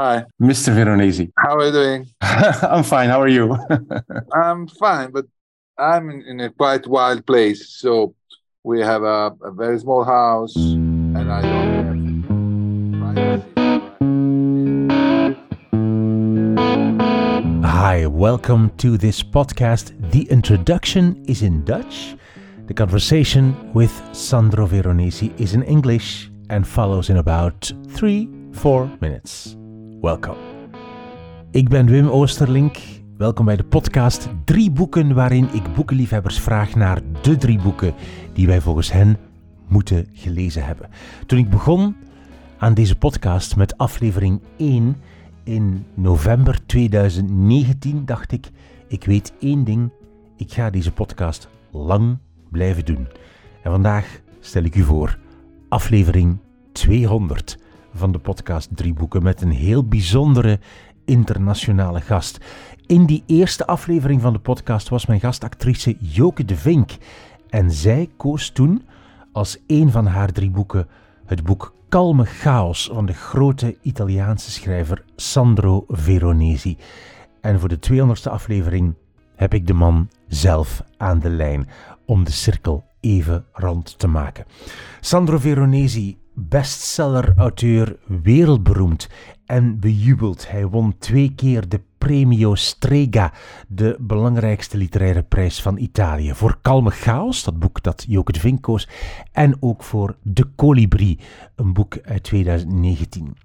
Hi. Mr. Veronesi. How are you doing? I'm fine. How are you? I'm fine, but I'm in, in, a quite wild place. So we have a, a very small house, and I don't have privacy. Hi, welcome to this podcast. The introduction is in Dutch. The conversation with Sandro Veronesi is in English and follows in about three, four minutes. Welkom. Ik ben Wim Oosterlink. Welkom bij de podcast Drie Boeken, waarin ik boekenliefhebbers vraag naar de drie boeken die wij volgens hen moeten gelezen hebben. Toen ik begon aan deze podcast met aflevering 1 in november 2019, dacht ik: ik weet één ding, ik ga deze podcast lang blijven doen. En vandaag stel ik u voor aflevering 200 van de podcast Drie Boeken met een heel bijzondere internationale gast. In die eerste aflevering van de podcast was mijn gastactrice Joke de Vink. En zij koos toen als een van haar drie boeken het boek Kalme Chaos van de grote Italiaanse schrijver Sandro Veronesi. En voor de 200ste aflevering heb ik de man zelf aan de lijn om de cirkel even rond te maken. Sandro Veronesi bestseller-auteur, wereldberoemd en bejubeld. Hij won twee keer de Premio Strega, de belangrijkste literaire prijs van Italië. Voor Kalme Chaos, dat boek dat Joke de Vink koos, en ook voor De Colibri, een boek uit 2019.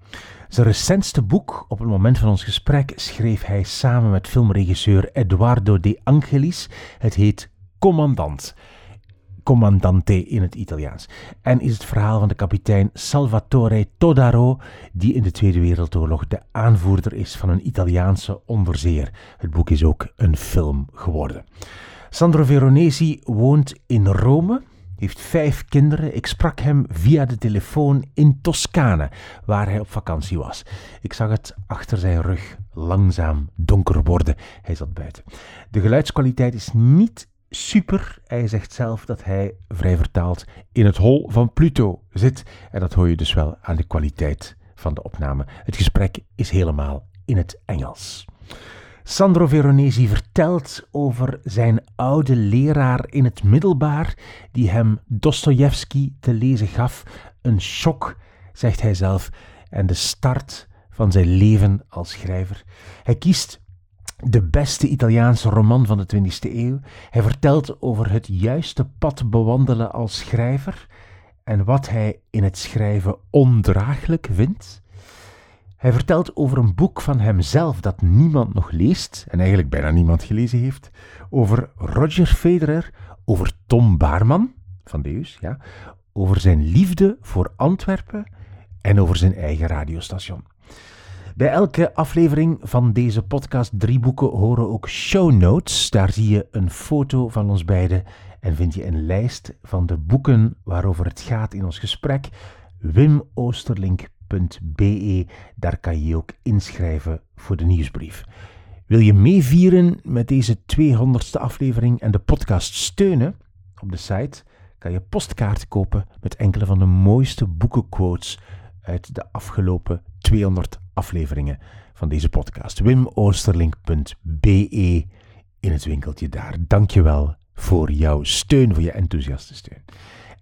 Zijn recentste boek, op het moment van ons gesprek, schreef hij samen met filmregisseur Eduardo De Angelis. Het heet Commandant commandante in het Italiaans. En is het verhaal van de kapitein Salvatore Todaro, die in de Tweede Wereldoorlog de aanvoerder is van een Italiaanse onderzeer. Het boek is ook een film geworden. Sandro Veronesi woont in Rome, heeft vijf kinderen. Ik sprak hem via de telefoon in Toscane, waar hij op vakantie was. Ik zag het achter zijn rug langzaam donker worden. Hij zat buiten. De geluidskwaliteit is niet super. Hij zegt zelf dat hij, vrij vertaald, in het hol van Pluto zit. En dat hoor je dus wel aan de kwaliteit van de opname. Het gesprek is helemaal in het Engels. Sandro Veronesi vertelt over zijn oude leraar in het middelbaar, die hem Dostoevsky te lezen gaf. Een shock, zegt hij zelf, en de start van zijn leven als schrijver. Hij kiest de beste Italiaanse roman van de 20e eeuw. Hij vertelt over het juiste pad bewandelen als schrijver en wat hij in het schrijven ondraaglijk vindt. Hij vertelt over een boek van hemzelf dat niemand nog leest en eigenlijk bijna niemand gelezen heeft, over Roger Federer, over Tom Baarman van Deus, ja, over zijn liefde voor Antwerpen en over zijn eigen radiostation. Bij elke aflevering van deze podcast Drie Boeken horen ook show notes. Daar zie je een foto van ons beiden en vind je een lijst van de boeken waarover het gaat in ons gesprek. wimoosterlink.be, daar kan je je ook inschrijven voor de nieuwsbrief. Wil je meevieren met deze 200ste aflevering en de podcast steunen? Op de site kan je postkaarten kopen met enkele van de mooiste boekenquotes uit de afgelopen 200 afleveringen van deze podcast. wimoosterlink.be in het winkeltje daar. Dankjewel voor jouw steun, voor je enthousiaste steun.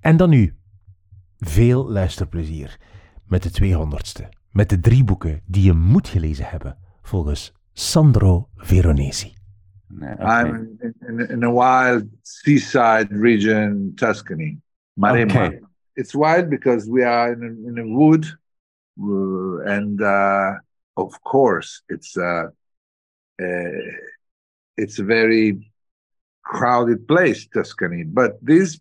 En dan nu, veel luisterplezier met de 200ste, met de drie boeken die je moet gelezen hebben, volgens Sandro Veronesi. I'm in, in, a wild seaside region, Tuscany, Maremma. Okay. It's wild because we are in a, in a wood Uh, and uh, of course, it's uh, it's a very crowded place, Tuscany. But this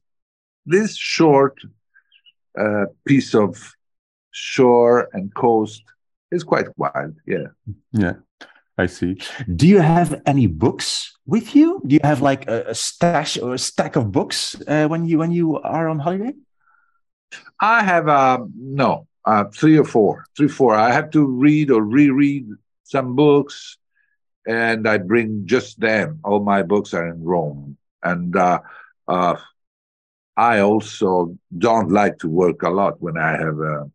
this short uh, piece of shore and coast is quite wild. Yeah. Yeah. I see. Do you have any books with you? Do you have like a, a stash or a stack of books uh, when you when you are on holiday? I have uh, no uh, three or four, three, four. I have to read or reread some books, and I bring just them. All my books are in Rome, and uh, uh, I also don't like to work a lot when I have a,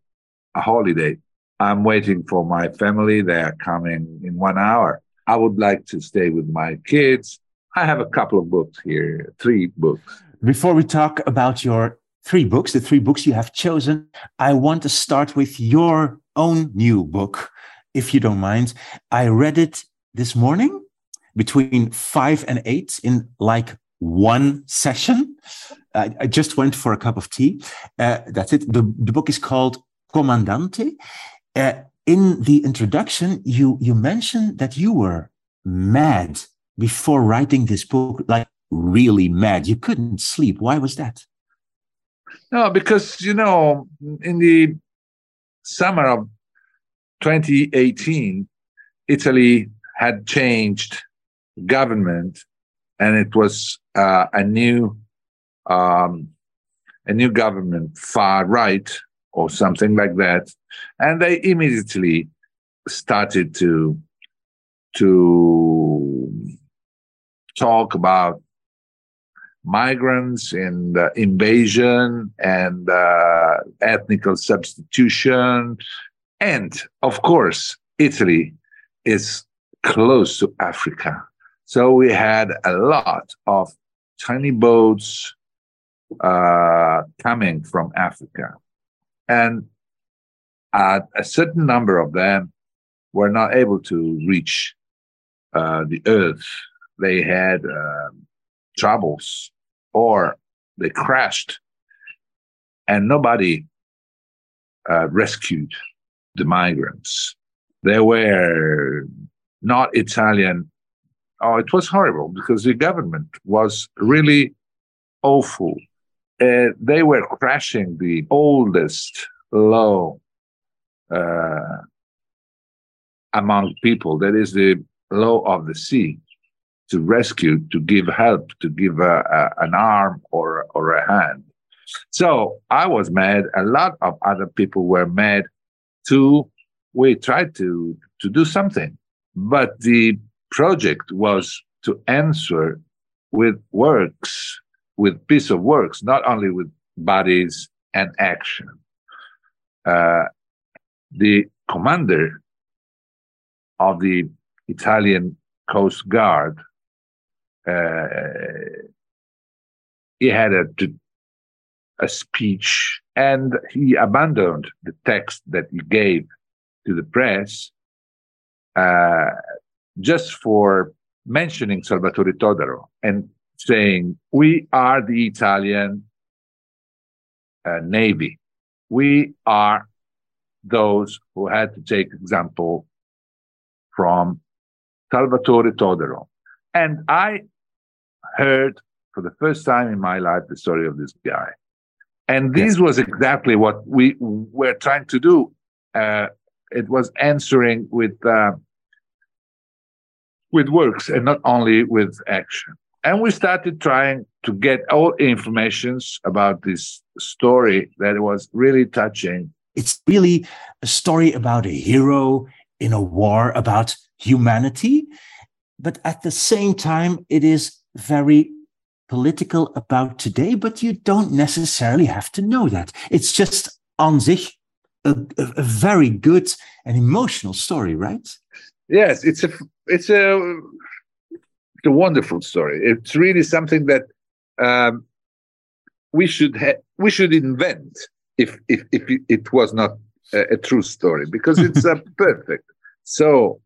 a holiday. I'm waiting for my family. They are coming in one hour. I would like to stay with my kids. I have a couple of books here, three books. Before we talk about your three books, the three books you have chosen, I want to start with your own new book, if you don't mind. I read it this morning between five and eight in like one session. I, I just went for a cup of tea. Uh, that's it. The, the book is called Comandante. Uh, in the introduction, you you mentioned that you were mad before writing this book, like really mad. You couldn't sleep. Why was that? No, because you know, in the summer of 2018, Italy had changed government, and it was uh, a new um, a new government, far right or something like that, and they immediately started to to talk about migrants and uh, invasion and uh, ethnical substitution. And of course, Italy is close to Africa. So we had a lot of tiny boats uh, coming from Africa. And uh, a certain number of them were not able to reach uh, the earth. They had um, troubles or they crashed and nobody uh, rescued the migrants. They were not Italian. Oh, it was horrible because the government was really awful. Uh, they were crashing the oldest law uh, among people. That is the law of the sea to rescue, to give help, to give a, a, an arm or, or a hand. So I was mad. A lot of other people were mad too. We tried to, to do something, but the project was to answer with works, with piece of works, not only with bodies and action. Uh, the commander of the Italian Coast Guard uh, he had a, a speech and he abandoned the text that he gave to the press uh, just for mentioning Salvatore Todaro and saying, We are the Italian uh, Navy. We are those who had to take example from Salvatore Todaro. And I heard for the first time in my life the story of this guy. And this yes. was exactly what we were trying to do. Uh, it was answering with uh, with works and not only with action. And we started trying to get all informations about this story that was really touching. It's really a story about a hero in a war about humanity but at the same time, it is very political about today, but you don't necessarily have to know that. It's just on sich a, a, a very good and emotional story, right? Yes, it's a it's a it's a wonderful story. It's really something that um, we should ha- we should invent if if if it was not a, a true story because it's a perfect. So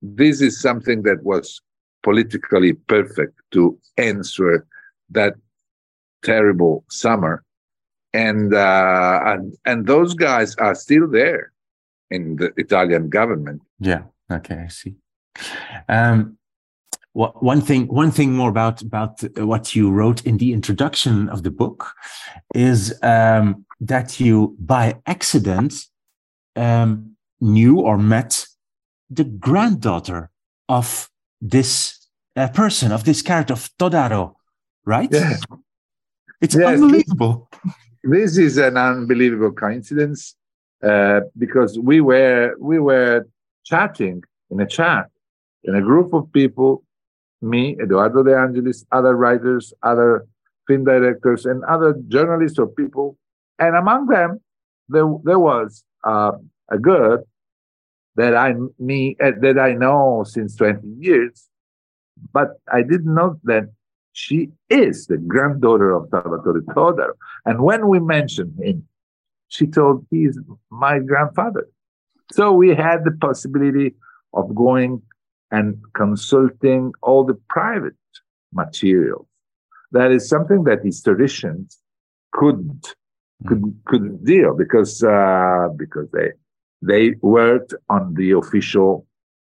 this is something that was politically perfect to answer that terrible summer and uh, and and those guys are still there in the Italian government. Yeah. Okay, I see. Um, one thing, one thing more about about what you wrote in the introduction of the book is um, that you, by accident, um, knew or met the granddaughter of this uh, person, of this character of Todaro, right? Yeah. It's yes. unbelievable. This is an unbelievable coincidence uh, because we were we were chatting in a chat in a group of people, me, Edoardo De Angelis, other writers, other film directors, and other journalists or people, and among them there there was uh, a girl that I me uh, that I know since 20 years, but I didn't know that she is the granddaughter of Salvatore Todaro. And when we mentioned him, she told he's my grandfather. So we had the possibility of going and consulting all the private materials. That is something that historians couldn't could mm. couldn't deal because uh, because they they worked on the official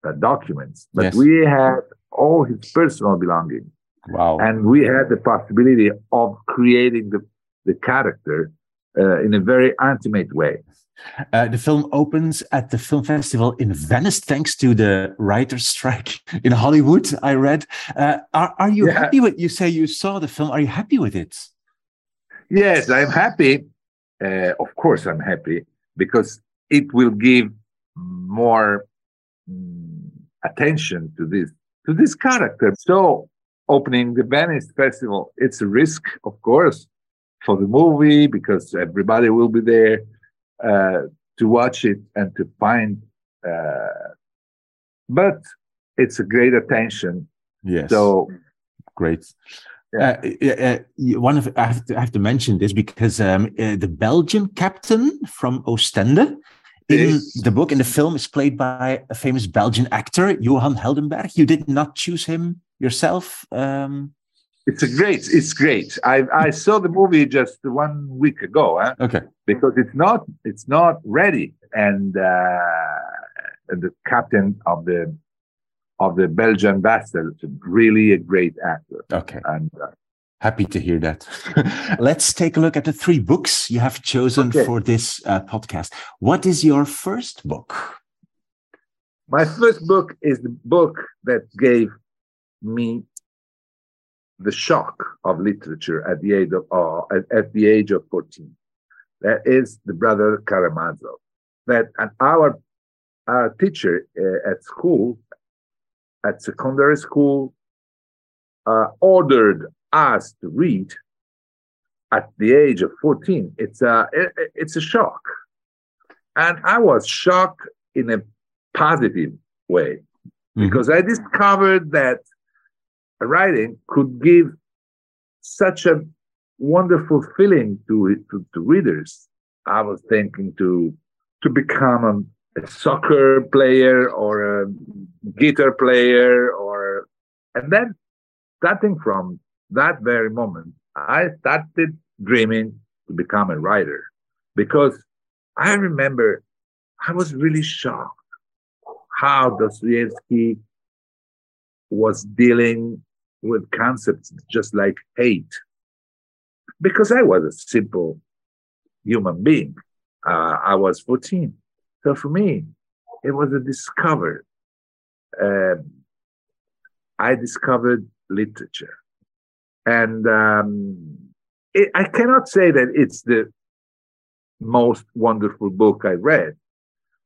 uh, documents, but yes. we had all his personal belongings. Wow! And we had the possibility of creating the the character uh, in a very intimate way. Uh, the film opens at the film festival in Venice, thanks to the writer's strike in Hollywood. I read. Uh, are are you yeah. happy with? You say you saw the film. Are you happy with it? Yes, I'm happy. Uh, of course, I'm happy because it will give more um, attention to this to this character. So, opening the Venice Festival, it's a risk, of course, for the movie because everybody will be there uh, to watch it and to find. Uh, but it's a great attention. Yes. So great. Uh, uh, one of I have, to, I have to mention this because um, uh, the Belgian captain from Ostende in the book in the film is played by a famous Belgian actor Johan Heldenbergh. You did not choose him yourself. Um, it's a great. It's great. I I saw the movie just one week ago. Huh? Okay. Because it's not it's not ready, and uh, the captain of the of the Belgian vessel really a great actor. Okay. And uh, happy to hear that. Let's take a look at the three books you have chosen okay. for this uh, podcast. What is your first book? My first book is the book that gave me the shock of literature at the age of uh, at, at, the age of 14. That is the brother Karamazov. That and our our teacher uh, at school at secondary school uh, ordered us to read at the age of 14 it's a it, it's a shock. And i was shocked in a positive way mm-hmm. because i discovered that writing could give such a wonderful feeling to, to, to readers. I was thinking to to become a soccer player or a guitar player or and then starting from that very moment i started dreaming to become a writer because i remember i was really shocked how dostoevsky was dealing with concepts just like hate. Because i was a simple human being. Uh, i was 14 so for me, it was a discovery. Um, I discovered literature. And um, it, I cannot say that it's the most wonderful book I read.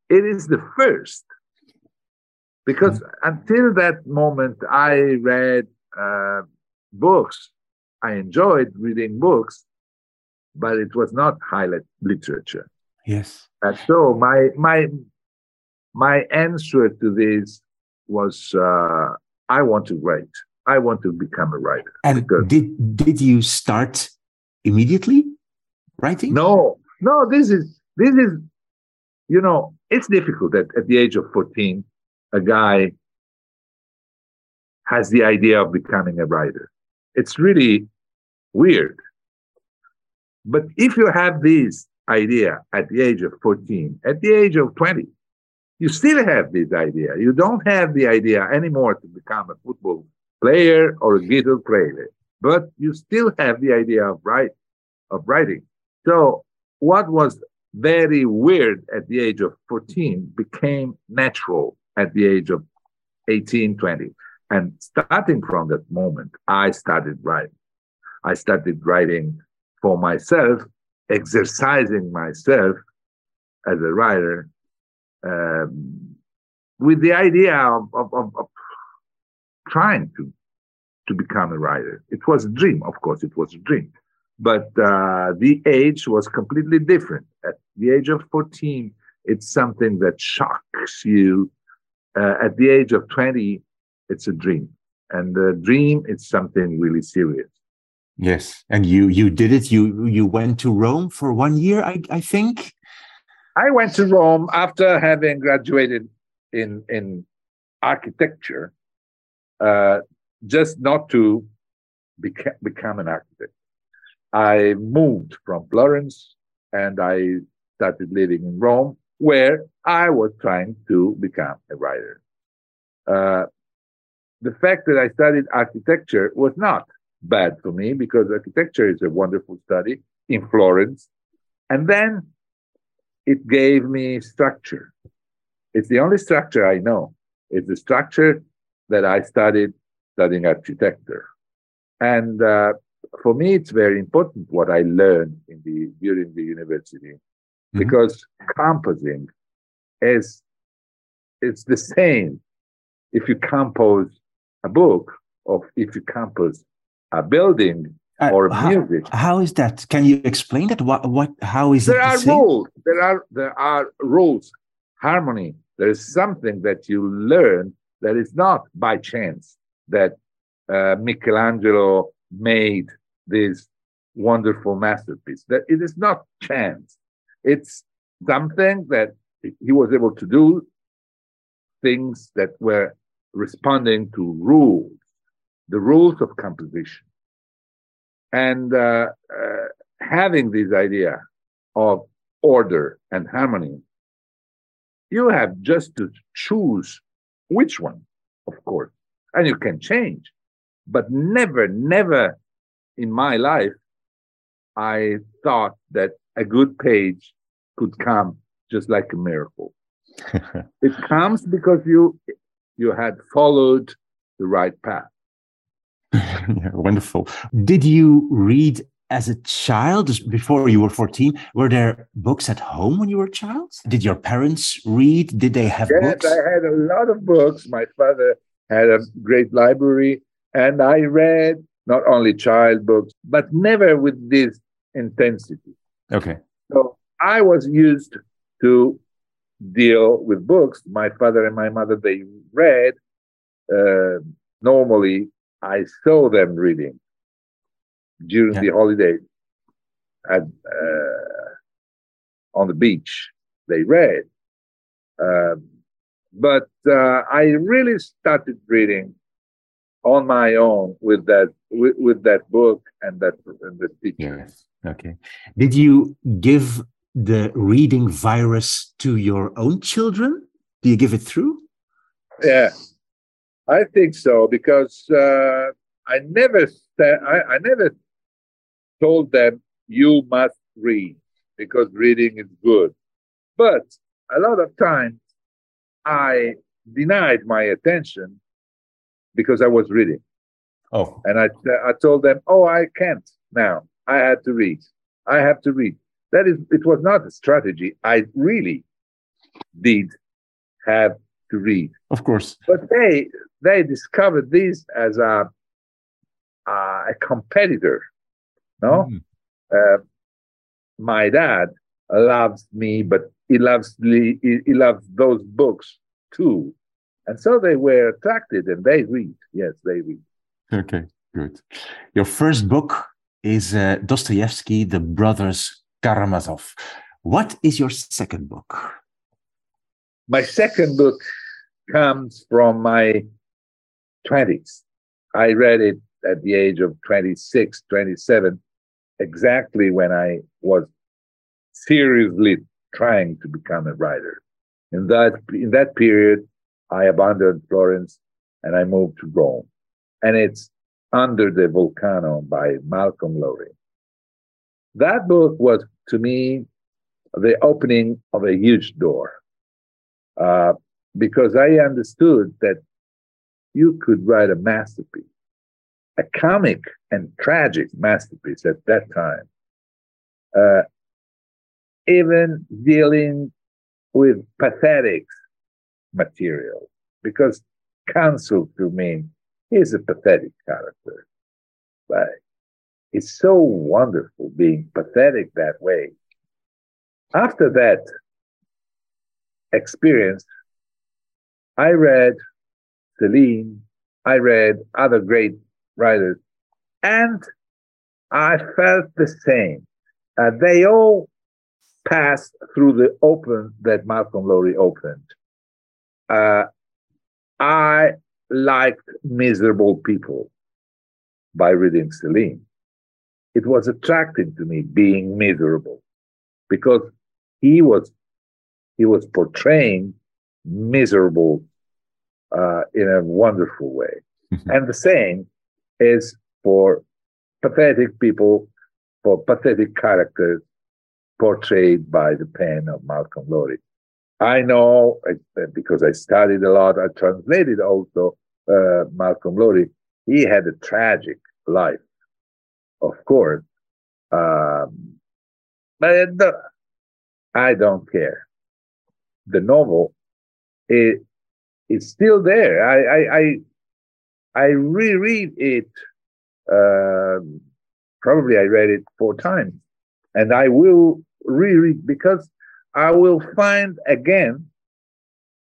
It is the first. Because mm-hmm. until that moment, I read uh, books. I enjoyed reading books, but it was not highlight literature. Yes. And so my my my answer to this was uh, I want to write. I want to become a writer. And did did you start immediately writing? No, no. This is this is you know it's difficult that at the age of fourteen, a guy has the idea of becoming a writer. It's really weird. But if you have this idea at the age of 14, at the age of 20, you still have this idea. You don't have the idea anymore to become a football player or a guitar player, but you still have the idea of write of writing. So what was very weird at the age of 14 became natural at the age of 18, 20. And starting from that moment, I started writing. I started writing for myself exercising myself as a writer um, with the idea of, of, of, of, trying to to become a writer. It was a dream, of course, it was a dream. But uh, the age was completely different. At the age of 14, it's something that shocks you. Uh, at the age of 20, it's a dream. And the dream is something really serious. Yes. And you you did it. You you went to Rome for one year, I, I think. I went to Rome after having graduated in in architecture, uh, just not to beca- become an architect. I moved from Florence and I started living in Rome, where I was trying to become a writer. Uh, the fact that I studied architecture was not bad for me because architecture is a wonderful study in Florence. And then it gave me structure. It's the only structure I know. It's the structure that I studied studying architecture. And uh, for me, it's very important what I learned in the during the university, mm-hmm. because composing is it's the same if you compose a book or if you compose a building uh, or how, music. How is that? Can you explain that? What? What? How is there it? There are rules. There are there are rules. Harmony. There is something that you learn that is not by chance that uh, Michelangelo made this wonderful masterpiece. That it is not chance. It's something that he was able to do things that were responding to rules the rules of composition. And uh, uh, having this idea of order and harmony, you have just to choose which one, of course, and you can change. But never, never in my life, I thought that a good page could come just like a miracle. it comes because you you had followed the right path. yeah, wonderful. Did you read as a child before you were 14 were there books at home when you were a child? Did your parents read? Did they have yes, books? I had a lot of books. My father had a great library and i read not only child books but never with this intensity. Okay. So i was used to deal with books. My father and my mother they read uh, normally I saw them reading during yeah. the holiday at uh, on the beach. They read, um, but uh, I really started reading on my own with that with, with that book and that and the teacher. Yes. Okay. Did you give the reading virus to your own children? Do you give it through? Yeah, I think so because uh, I never sta- I, I never told them you must read because reading is good. But a lot of times I denied my attention because I was reading. Oh. And I, I told them, oh, I can't now. I had to read. I have to read. That is, it was not a strategy. I really did have to read. Of course. But they they discovered this as a a competitor. No, mm. uh, my dad loves me, but he loves he, he loves those books too, and so they were attracted and they read. Yes, they read. Okay, good. Your first book is uh, Dostoevsky, The Brothers Karamazov. What is your second book? My second book comes from my 20s. I read it at the age of 26, 27, exactly when I was seriously trying to become a writer. In that, in that period, I abandoned Florence and I moved to Rome. And it's Under the Volcano by Malcolm Lowry. That book was, to me, the opening of a huge door. Uh, because I understood that you could write a masterpiece, a comic and tragic masterpiece at that time. Uh, even dealing with pathetic material, because Consul to me is a pathetic character. But it's so wonderful being pathetic that way. After that, experience, I read Celine, I read other great writers, and I felt the same. Uh, they all passed through the open that Malcolm Lowry opened. Uh, I liked miserable people by reading Celine. It was attractive to me being miserable because he was he was portraying miserable uh, in a wonderful way. Mm-hmm. And the same is for pathetic people, for pathetic characters portrayed by the pen of Malcolm Lowry. I know because I studied a lot, I translated also uh, Malcolm Lowry. He had a tragic life, of course. Um, but I don't care. The novel is still there. I, I, I, I reread it. Um, probably I read it four times, and I will reread because I will find again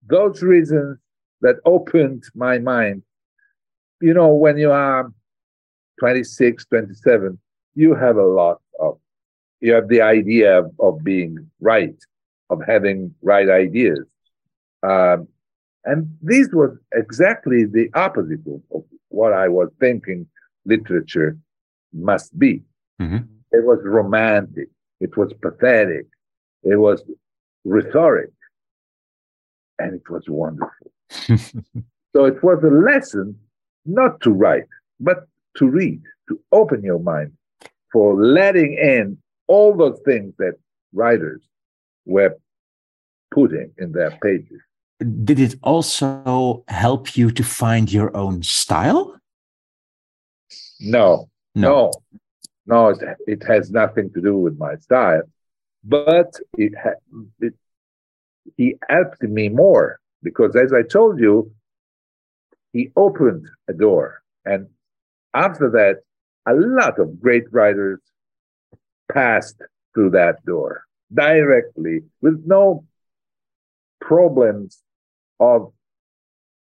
those reasons that opened my mind. You know, when you are 26, 27, you have a lot of, you have the idea of, of being right, of having right ideas. Um, and this was exactly the opposite of, of, what I was thinking literature must be. Mm-hmm. It was romantic, it was pathetic, it was rhetoric, and it was wonderful. so it was a lesson not to write, but to read, to open your mind for letting in all those things that writers were putting in their pages. Did it also help you to find your own style? No, no, no, no it, has nothing to do with my style, but it, ha- it he helped me more because, as I told you, he opened a door, and after that, a lot of great writers passed through that door directly with no problems of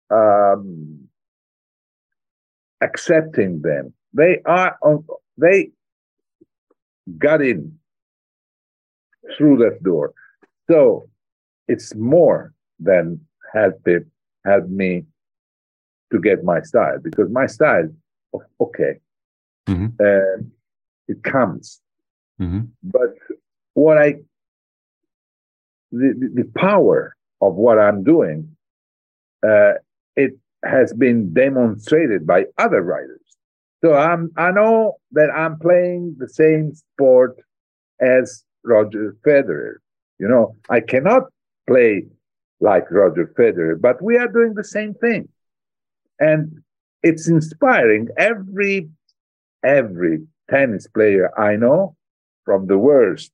um, accepting them. They are on, they got in through that door. So it's more than helped it helped me to get my style because my style okay mm-hmm. uh, it comes mm-hmm. but what i the, the, power of what i'm doing uh, it has been demonstrated by other writers. So i'm i know that i'm playing the same sport as roger federer. You know i cannot play like roger federer but we are doing the same thing. And it's inspiring. Every every tennis player I know, from the worst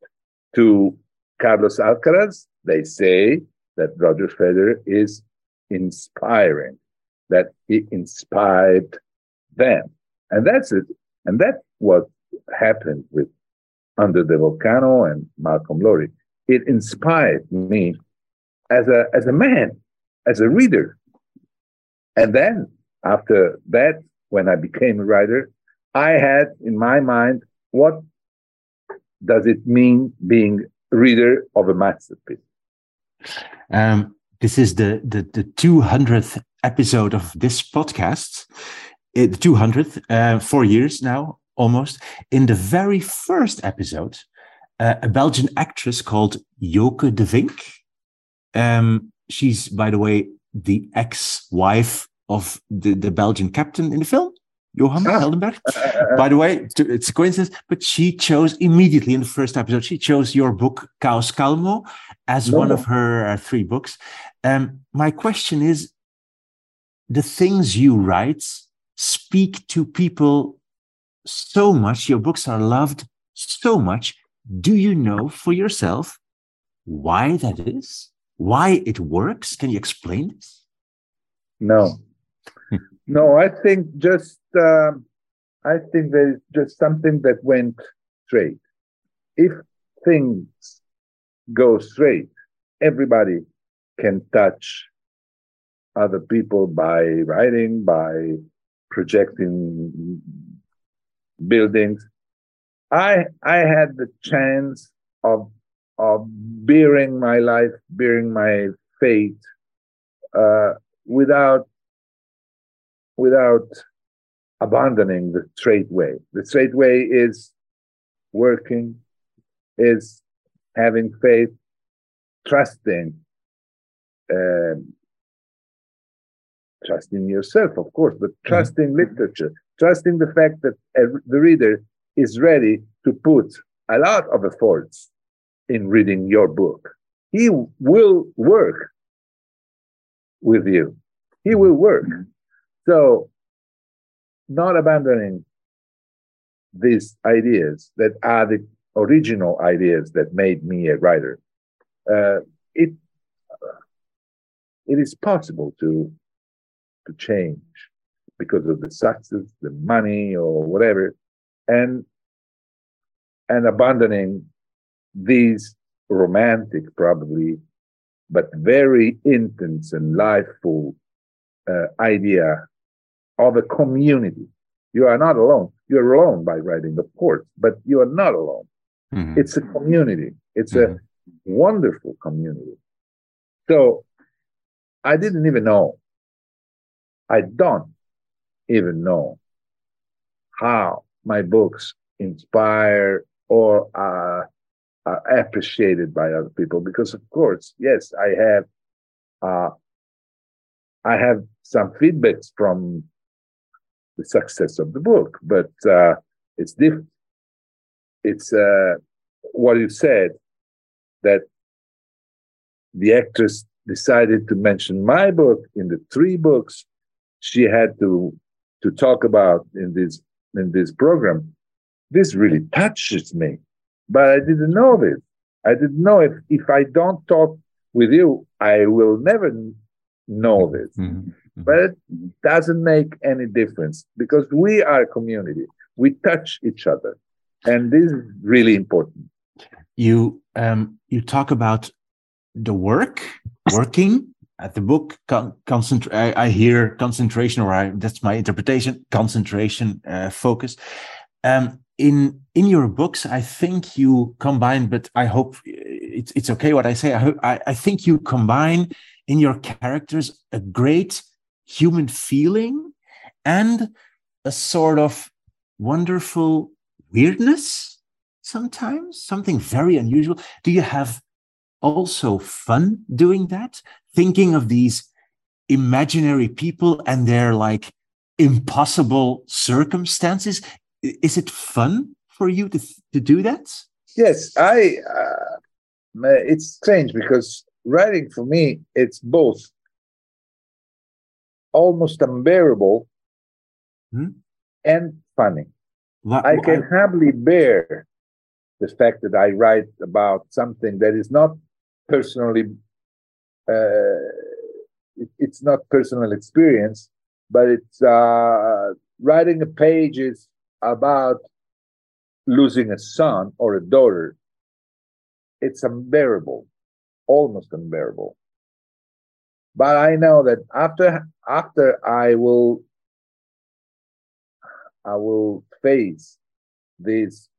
to Carlos Alcaraz, they say that Roger Federer is inspiring, that he inspired them. And that's it. And that's what happened with Under the Volcano and Malcolm Lowry. It inspired me as a as a man, as a reader. And then after that, when I became a writer, I had in my mind what does it mean being reader of a masterpiece? Um, this is the, the, the 200th episode of this podcast. Uh, the 200th, uh, four years now, almost. In the very first episode, uh, a Belgian actress called Joke Devynck. Um, she's, by the way, the ex-wife of the, the Belgian captain in the film, Johan ah. Heldenbergh. By the way, it's a coincidence, but she chose immediately in the first episode, she chose your book, Caos Calmo, as no. one of her uh, three books. Um, my question is the things you write speak to people so much, your books are loved so much. Do you know for yourself why that is? Why it works? Can you explain this? No, no, I think just um, I think there's just something that went straight. If things go straight, everybody can touch other people by writing, by projecting buildings. I I had the chance of of bearing my life, bearing my fate uh, without without abandoning the straight way. The straight way is working, is having faith, trusting, uh, trusting yourself, of course, but mm-hmm. trusting mm-hmm. literature, trusting the fact that the reader is ready to put a lot of efforts in reading your book. He will work with you. He will work. So, not abandoning these ideas that are the original ideas that made me a writer. Uh, it it is possible to to change because of the success, the money, or whatever, and and abandoning these romantic, probably, but very intense and lifeful uh, idea of a community. You are not alone. You're alone by writing, of course, but you are not alone. Mm-hmm. It's a community. It's mm-hmm. a wonderful community. So I didn't even know. I don't even know how my books inspire or are, are appreciated by other people because of course yes i have uh, i have some feedbacks from the success of the book but uh, it's different it's uh, what you said that the actress decided to mention my book in the three books she had to to talk about in this in this program this really touches me. But I didn't know this. I didn't know if, if I don't talk with you, I will never know this. Mm-hmm. Mm-hmm. But it doesn't make any difference because we are a community. We touch each other. And this is really important. You um, you talk about the work, working at the book con- concentrate I, I, hear concentration or I, that's my interpretation concentration uh, focus um, in in your books i think you combine but i hope it's, it's okay what i say I, hope, I, I think you combine in your characters a great human feeling and a sort of wonderful weirdness sometimes something very unusual do you have also fun doing that thinking of these imaginary people and their like impossible circumstances is it fun for you to to do that? Yes, I. Uh, it's strange because writing for me it's both almost unbearable hmm? and funny. What, I can I, hardly bear the fact that I write about something that is not personally. Uh, it, it's not personal experience, but it's uh, writing a page is about losing a son or a daughter, it's unbearable, almost unbearable. But I know that after after I will I will face this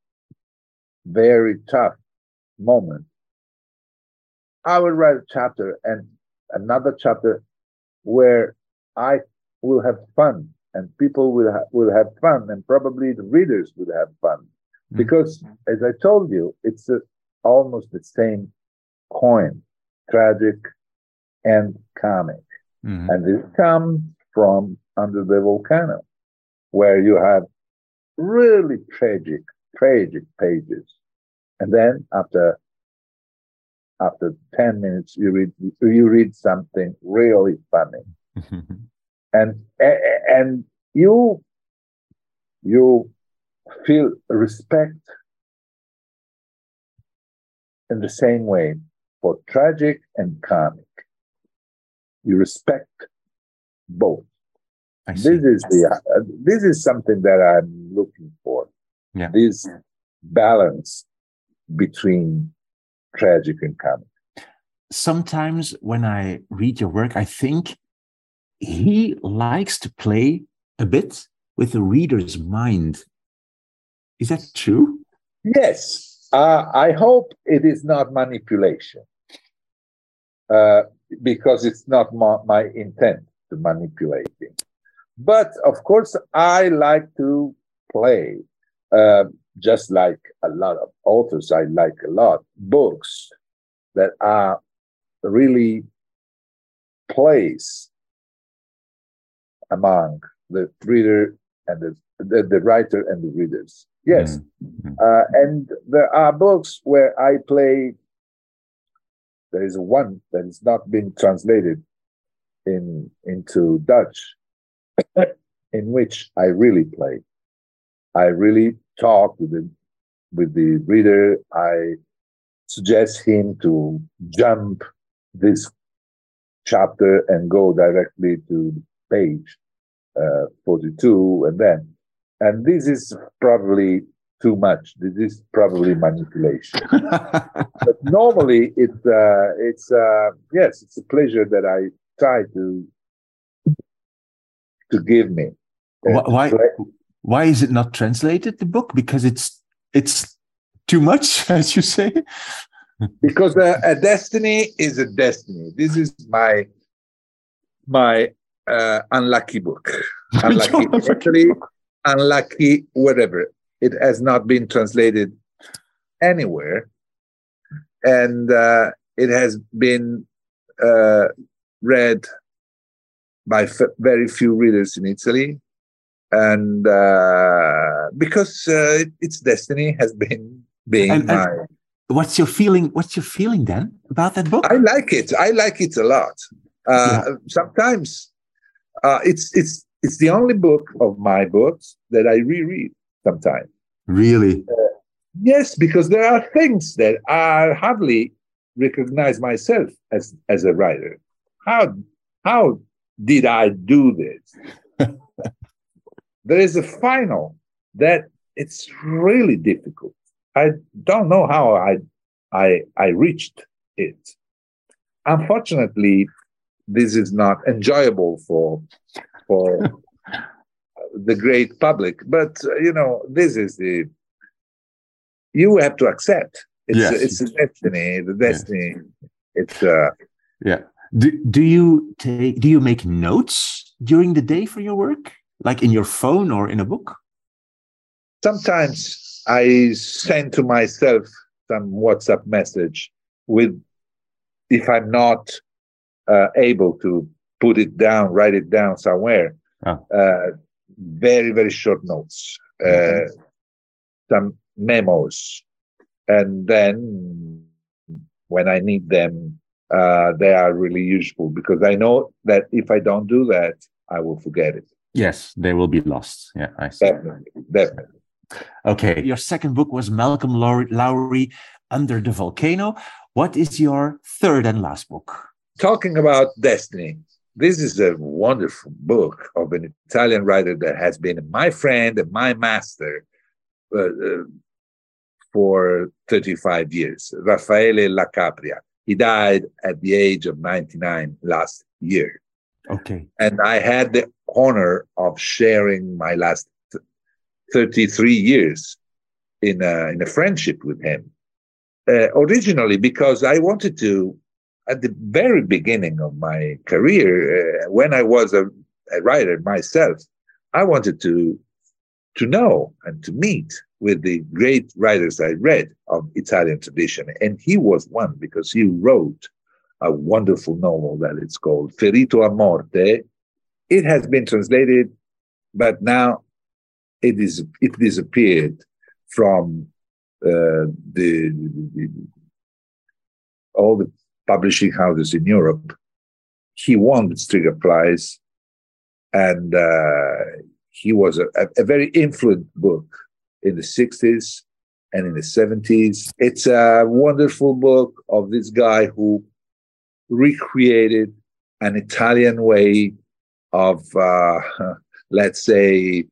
very tough moment, I will write a chapter and another chapter where I will have fun and people will ha- will have fun, and probably the readers will have fun, mm-hmm. because as I told you, it's a, almost the same coin, tragic and comic, mm-hmm. and it comes from under the volcano, where you have really tragic, tragic pages, and then after after 10 minutes you read you read something really funny. And and you you feel respect in the same way for tragic and comic you respect both this is the uh, this is something that i'm looking for yeah. this balance between tragic and comic sometimes when I read your work, I think he likes to play a bit with the reader's mind. Is that true? Yes. Uh, I hope it is not manipulation uh, because it's not my, my intent to manipulate him. But of course, I like to play, uh, just like a lot of authors, I like a lot books that are really place among the reader and the, the, the writer and the readers. Yes. Mm-hmm. Uh, and there are books where I play. There is one that is not being translated in into Dutch, in which I really play. I really talk with the with the reader. I suggest him to jump this chapter and go directly to page uh, 42 and then and this is probably too much this is probably manipulation but normally it uh, it's uh, yes it's a pleasure that i try to to give me why why is it not translated the book because it's it's too much as you say because uh, a destiny is a destiny. This is my my uh, unlucky book. Unlucky, actually, unlucky. Whatever. It has not been translated anywhere, and uh, it has been uh, read by f- very few readers in Italy, and uh, because uh, its destiny has been being and, my what's your feeling what's your feeling then about that book? I like it. I like it a lot. Uh, yeah. sometimes uh, it's it's it's the only book of my books that i reread sometimes really? Uh, yes because there are things that i hardly recognize myself as as a writer. How how did i do this? There is a final that it's really difficult. I don't know how I I I reached it. Unfortunately, this is not enjoyable for for the great public. But uh, you know, this is the you have to accept. It's yes. it's a destiny. The destiny. Yes. It's uh yeah. Do, do you take do you make notes during the day for your work like in your phone or in a book sometimes I send to myself some WhatsApp message with, if I'm not uh, able to put it down, write it down somewhere, oh. uh, very, very short notes, uh, mm-hmm. some memos. And then when I need them, uh, they are really useful because I know that if I don't do that, I will forget it. Yes, they will be lost. Yeah, I see. Definitely, definitely. Okay, your second book was Malcolm Lowry, Under the Volcano. What is your third and last book? Talking about destiny. This is a wonderful book of an Italian writer that has been my friend and my master uh, uh, for 35 years, Raffaele La Capria. He died at the age of 99 last year. Okay. And I had the honor of sharing my last 33 years in a, in a friendship with him. Uh, originally, because I wanted to, at the very beginning of my career, uh, when I was a, a, writer myself, I wanted to to know and to meet with the great writers I read of Italian tradition, and he was one because he wrote a wonderful novel that it's called Ferito a Morte. It has been translated, but now it is it disappeared from uh, the, the, all the publishing houses in Europe. He won the Strega Prize, and uh, he was a, a, very influential book in the 60s and in the 70s. It's a wonderful book of this guy who recreated an Italian way of, uh, let's say,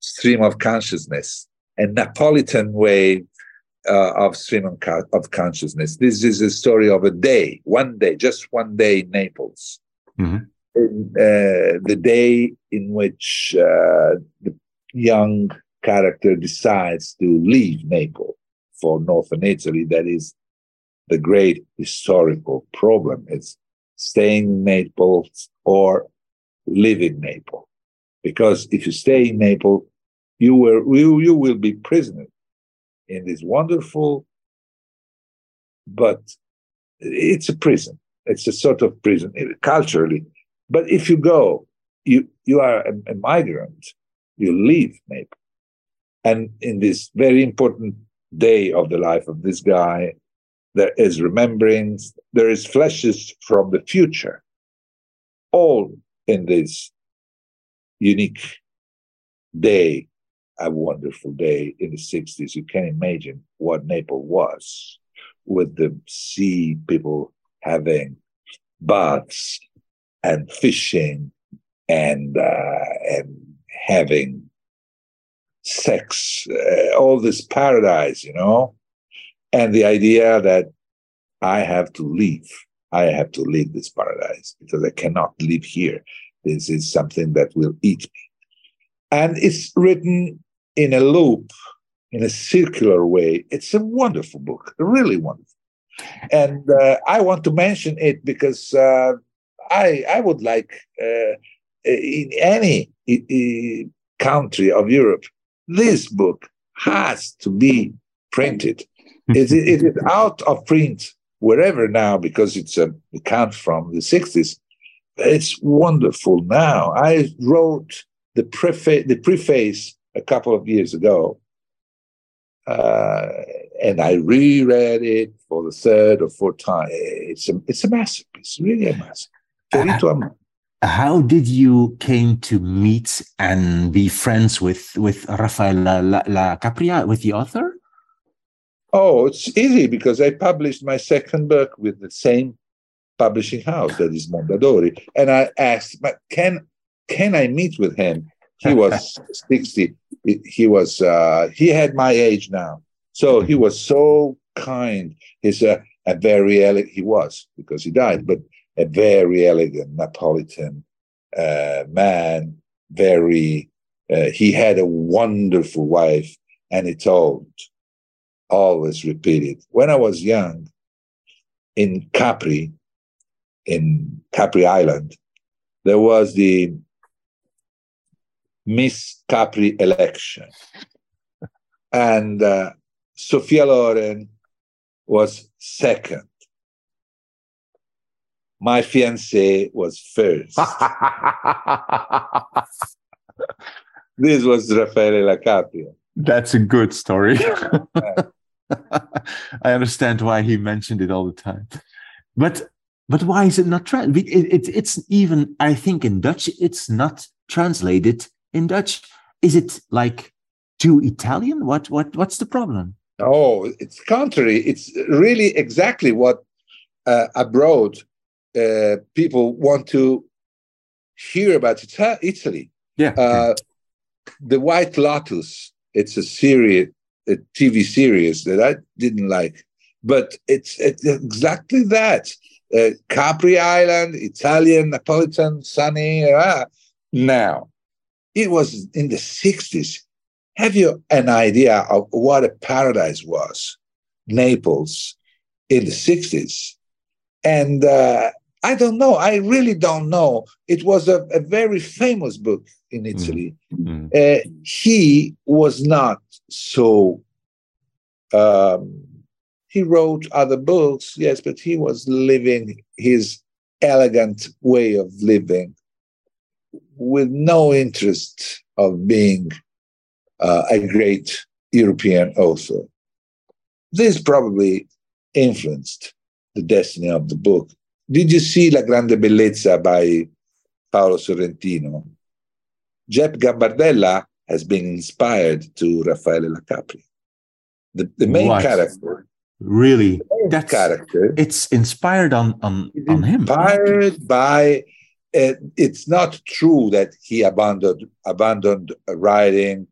stream of consciousness, a Napolitan way uh, of stream of consciousness. This is a story of a day, one day, just one day in Naples. Mm-hmm. In, uh, the day in which uh, the young character decides to leave Naples for northern Italy. That is the great historical problem. It's staying in Naples or leaving Naples. Because if you stay in Naples, you will you, you will be prisoner in this wonderful, but it's a prison. It's a sort of prison eh, culturally. But if you go, you you are a, a migrant. You leave Naples, and in this very important day of the life of this guy, there is remembrance. There is flashes from the future, all in this unique day a wonderful day in the 60s. You can imagine what Naples was with the sea people having baths and fishing and uh, and having sex, uh, all this paradise, you know, and the idea that I have to leave. I have to leave this paradise because I cannot live here. This is something that will eat me. And it's written in a loop, in a circular way. It's a wonderful book, really wonderful. And uh, I want to mention it because uh, I I would like uh, in any country of Europe, this book has to be printed. it, it is out of print wherever now because it's a account from the 60s. It's wonderful now. I wrote the preface the preface a couple of years ago. Uh, and I reread it for the third or fourth time. It's a, it's a masterpiece, really a masterpiece. Uh, how did you came to meet and be friends with with Rafael La, La, La Capria, with the author? Oh, it's easy because I published my second book with the same publishing house that is Mondadori, and I asked, "But can can I meet with him?" He was sixty he was uh, he had my age now, so he was so kind. He's a, a very elegant. He was because he died, but a very elegant Napolitan uh, man. Very. Uh, he had a wonderful wife, and he told, always repeated. When I was young, in Capri, in Capri Island, there was the Miss Capri election. and uh, Sophia Loren was second. My fiance was first. this was Raffaele La Capria. That's a good story. I understand why he mentioned it all the time. But but why is it not translated? It, it, it's even, I think, in Dutch, it's not translated in Dutch? Is it like too Italian? What what what's the problem? Oh, it's contrary. It's really exactly what uh, abroad uh, people want to hear about Ita- Italy. Yeah. Uh, the White Lotus. It's a series, a TV series that I didn't like, but it's, it's exactly that. Uh, Capri Island, Italian, Napolitan, sunny. Uh, now, it was in the 60s. Have you an idea of what a paradise was? Naples in the 60s. And uh, I don't know. I really don't know. It was a, a very famous book in mm. Italy. Mm-hmm. Uh, he was not so. Um, he wrote other books, yes, but he was living his elegant way of living with no interest of being uh, a great European author. This probably influenced the destiny of the book. Did you see La Grande Bellezza by Paolo Sorrentino? Jep Gambardella has been inspired to Raffaele La Capri. The, the main what? character. Really? That character. It's inspired on, on, on him. Inspired by it's not true that he abandoned abandoned writing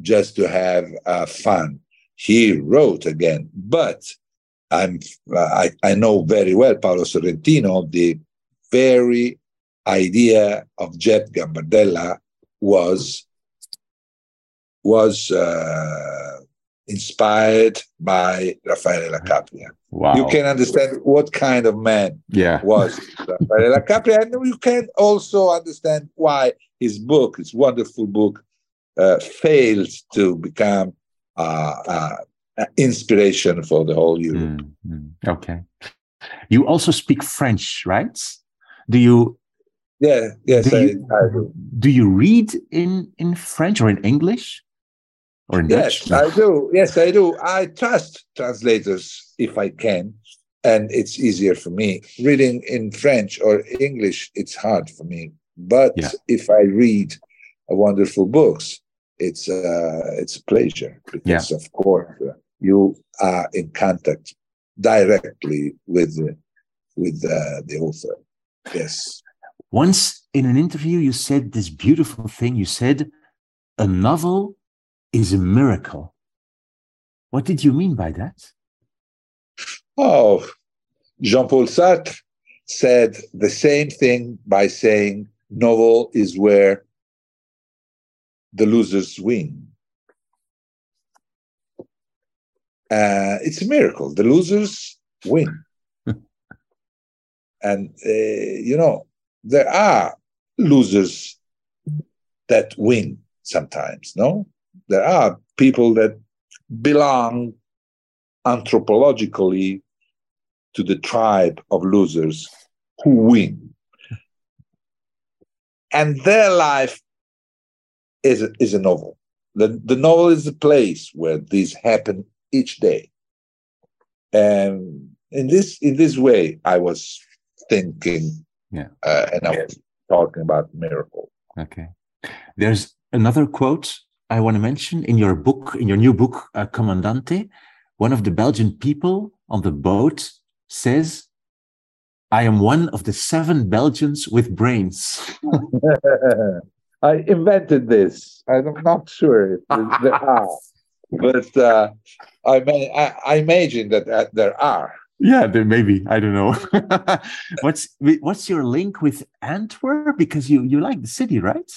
just to have uh, fun. he wrote again. But I'm I, I know very well Paolo Sorrentino, the very idea of Jep Gambardella was was uh, inspired by Raffaele Capria. Wow. You can understand what kind of man yeah. was Raffaele Capria, and you can also understand why his book, his wonderful book, uh, failed to become uh, uh, inspiration for the whole Europe. Mm-hmm. Okay. You also speak French, right? Do you? Yeah. Yes, do I, you, I do. Do you read in in French or in English? Or in yes, Dutch? I do. Yes, I do. I trust translators if I can, and it's easier for me. Reading in French or English, it's hard for me. But Yeah. if I read a wonderful books, it's uh, it's a pleasure because, of course, uh, you are in contact directly with with uh, the author. Yes. Once in an interview, you said this beautiful thing. You said, a novel is a miracle. What did you mean by that? Oh, Jean Paul Sartre said the same thing by saying novel is where the losers win. Uh, it's a miracle. The losers win. and, uh, you know, there are losers that win sometimes, no? There are people that belong anthropologically to the tribe of losers who win. And their life is a, is a novel. The, the novel is a place where these happen each day. And in this in this way, I was thinking, Yeah. uh, and I was talking about miracle. Okay. There's another quote I want to mention in your book, in your new book, uh, Comandante. One of the Belgian people on the boat says, I am one of the seven Belgians with brains. I invented this. I'm not sure if there are, but uh, I, may, I, I imagine that, that there are. Yeah, there maybe I don't know. what's what's your link with Antwerp? Because you you like the city, right?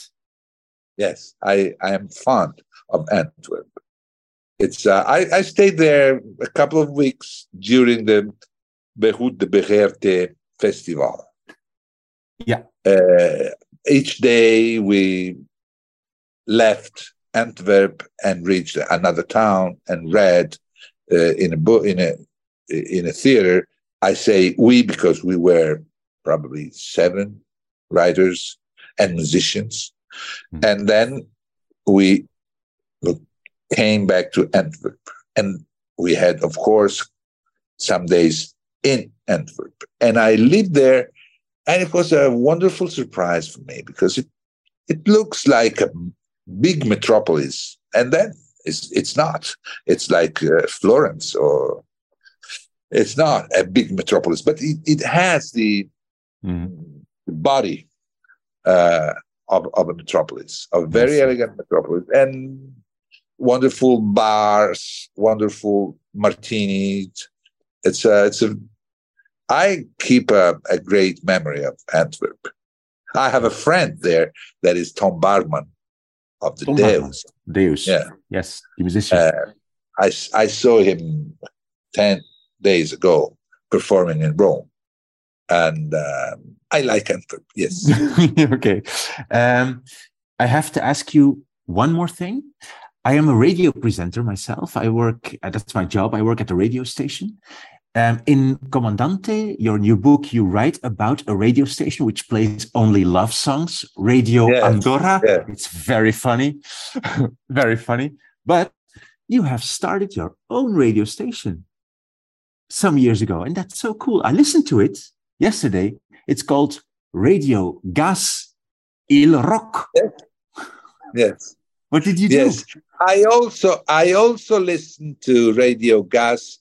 Yes, I, I am fond of Antwerp. It's uh, I, I stayed there a couple of weeks during the Behoud de Begeerte festival. Yeah. Uh, each day we left Antwerp and reached another town and read uh, in a book in a in a theater. I say we because we were probably seven writers and musicians, Mhm. and then we came back to Antwerp, and we had, of course, some days in Antwerp, and I lived there, and it was a wonderful surprise for me because it it looks like a big metropolis, and then it's it's not. It's like uh, Florence or it's not a big metropolis, but it, it has the Mhm. body uh, of, of a metropolis, a very Yes. elegant metropolis, and wonderful bars, wonderful martinis. It's a, it's a. I keep a, a great memory of Antwerp. I have a friend there that is Tom Barman of the Tom Barman. Deus. Deus. Yeah. Yes, the musician. Uh, I, I saw him 10 days ago performing in Rome. And um, I like Antwerp, yes. okay. Um, I have to ask you one more thing. I am a radio presenter myself. I work, uh, that's my job. I work at a radio station. Um, in Comandante, your new book, you write about a radio station which plays only love songs, Radio Yes, Andorra. It's very funny, very funny. But you have started your own radio station some years ago, and that's so cool. I listened to it yesterday. It's called Radio Gas Il Rock. yes. What did you do? Yes. I also I also listened to Radio Gas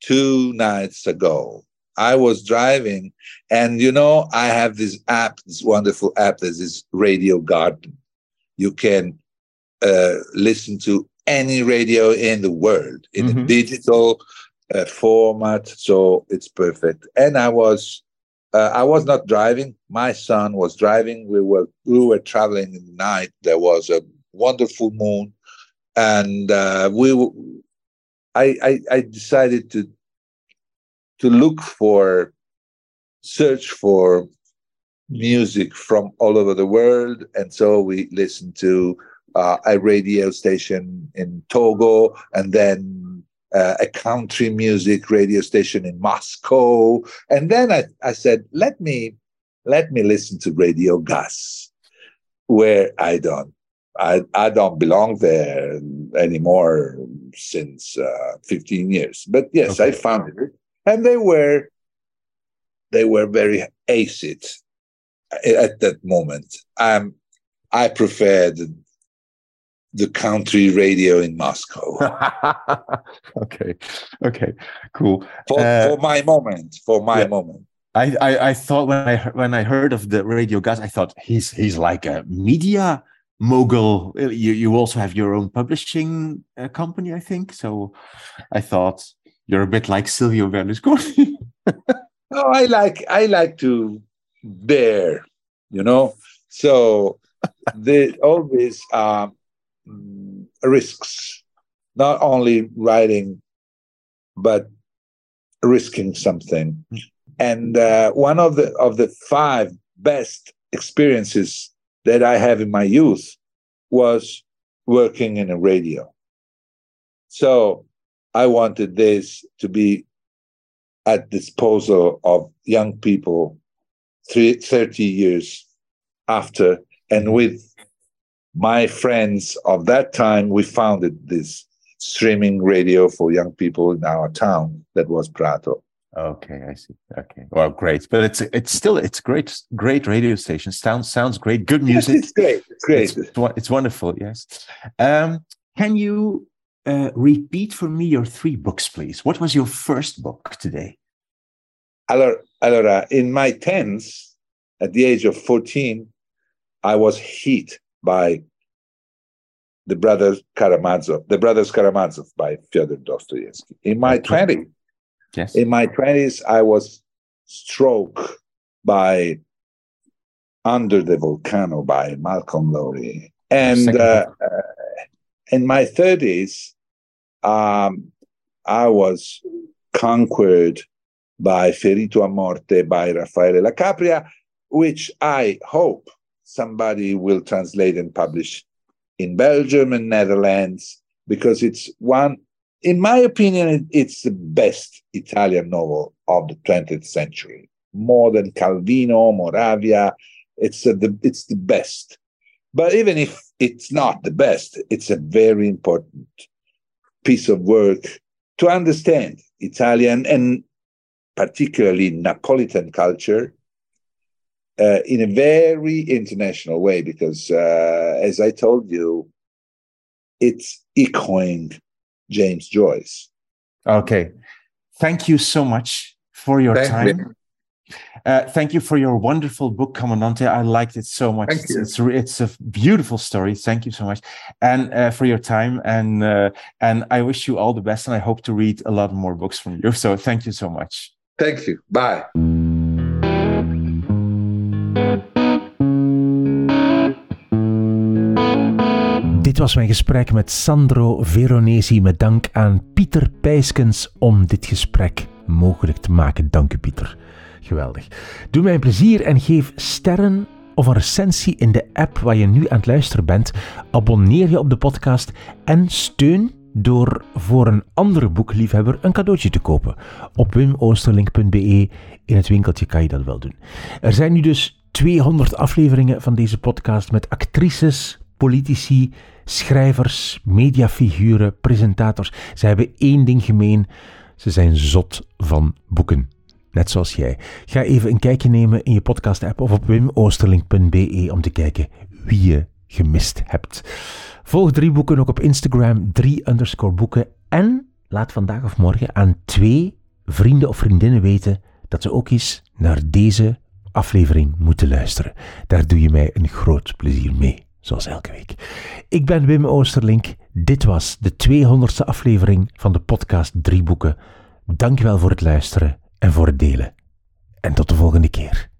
two nights ago. I was driving, and you know, I have this app, this wonderful app that is Radio Garden. You can uh, listen to any radio in the world in mm-hmm. a digital uh, format. So it's perfect. And I was uh, I was not driving. My son was driving. We were we were traveling in the night. There was a wonderful moon, and uh, we. I, I I decided to to look for search for music from all over the world, and so we listened to uh, a radio station in Togo, and then uh, a country music radio station in Moscow. And then I, I said, let me let me listen to Radio Gas, where I don't I, I don't belong there anymore since uh, 15 years. But yes, okay. I found it. And they were they were very acid at that moment. Um, I preferred the country radio in Moscow. okay, okay, cool. For, uh, for my moment, for my yeah. moment. I, I, I thought when I when I heard of the Radio Gas, I thought he's he's like a media mogul. You you also have your own publishing uh, company, I think. So I thought you're a bit like Silvio Berlusconi. oh, I like I like to bear, you know. So the always um, Mm, risks, not only writing, but risking something. And uh, one of the of the five best experiences that I have in my youth was working in a radio. So I wanted this to be at disposal of young people three, 30 years after and with my friends of that time, we founded this streaming radio for young people in our town that was Prato. Okay, I see. Okay, well, great, but it's it's still it's great, great radio station. Sounds sounds great. Good music. It's great. It's great. It's, it's wonderful. Yes. Um, can you uh, repeat for me your three books, please? What was your first book today? Allora, allora in my tens, at the age of fourteen, I was hit by the brothers Karamazov, the brothers Karamazov by Fyodor Dostoevsky. In my twenties, yes. in my twenties, I was struck by Under the Volcano by Malcolm Lowry, and uh, uh, in my thirties, um, I was conquered by Ferito a Morte by Raffaele La Capria, which I hope somebody will translate and publish in Belgium and Netherlands because it's one, in my opinion, it's the best Italian novel of the 20th century, more than Calvino, Moravia. It's a, the it's the best. But even if it's not the best, it's a very important piece of work to understand Italian and particularly Napolitan culture uh, in a very international way because, uh, as I told you, it's echoing James Joyce. Okay. Thank you so much for your thank time. You. Uh, thank you for your wonderful book, Comandante. I liked it so much. It's, it's, it's a beautiful story. Thank you so much, and uh, for your time. And uh, and I wish you all the best. And I hope to read a lot more books from you. So thank you so much. Thank you. Bye. Dit was mijn gesprek met Sandro Veronesi met dank aan Pieter Pijskens om dit gesprek mogelijk te maken. Dank u Pieter. Geweldig. Doe mij een plezier en geef sterren of een recensie in de app waar je nu aan het luisteren bent. Abonneer je op de podcast en steun door voor een andere boekliefhebber een cadeautje te kopen. Op wimoosterlink.be in het winkeltje kan je dat wel doen. Er zijn nu dus 200 afleveringen van deze podcast met actrices, politici, schrijvers, mediafiguren, presentators. Ze hebben één ding gemeen: ze zijn zot van boeken. Net zoals jij. Ga even een kijkje nemen in je podcast-app of op wimoosterlink.be om te kijken wie je gemist hebt. Volg drie boeken ook op Instagram, drie underscore boeken. En laat vandaag of morgen aan twee vrienden of vriendinnen weten dat ze ook eens naar deze aflevering moeten luisteren. Daar doe je mij een groot plezier mee. Zoals elke week. Ik ben Wim Oosterlink. Dit was de 200ste aflevering van de podcast Drie Boeken. Dankjewel voor het luisteren en voor het delen. En tot de volgende keer.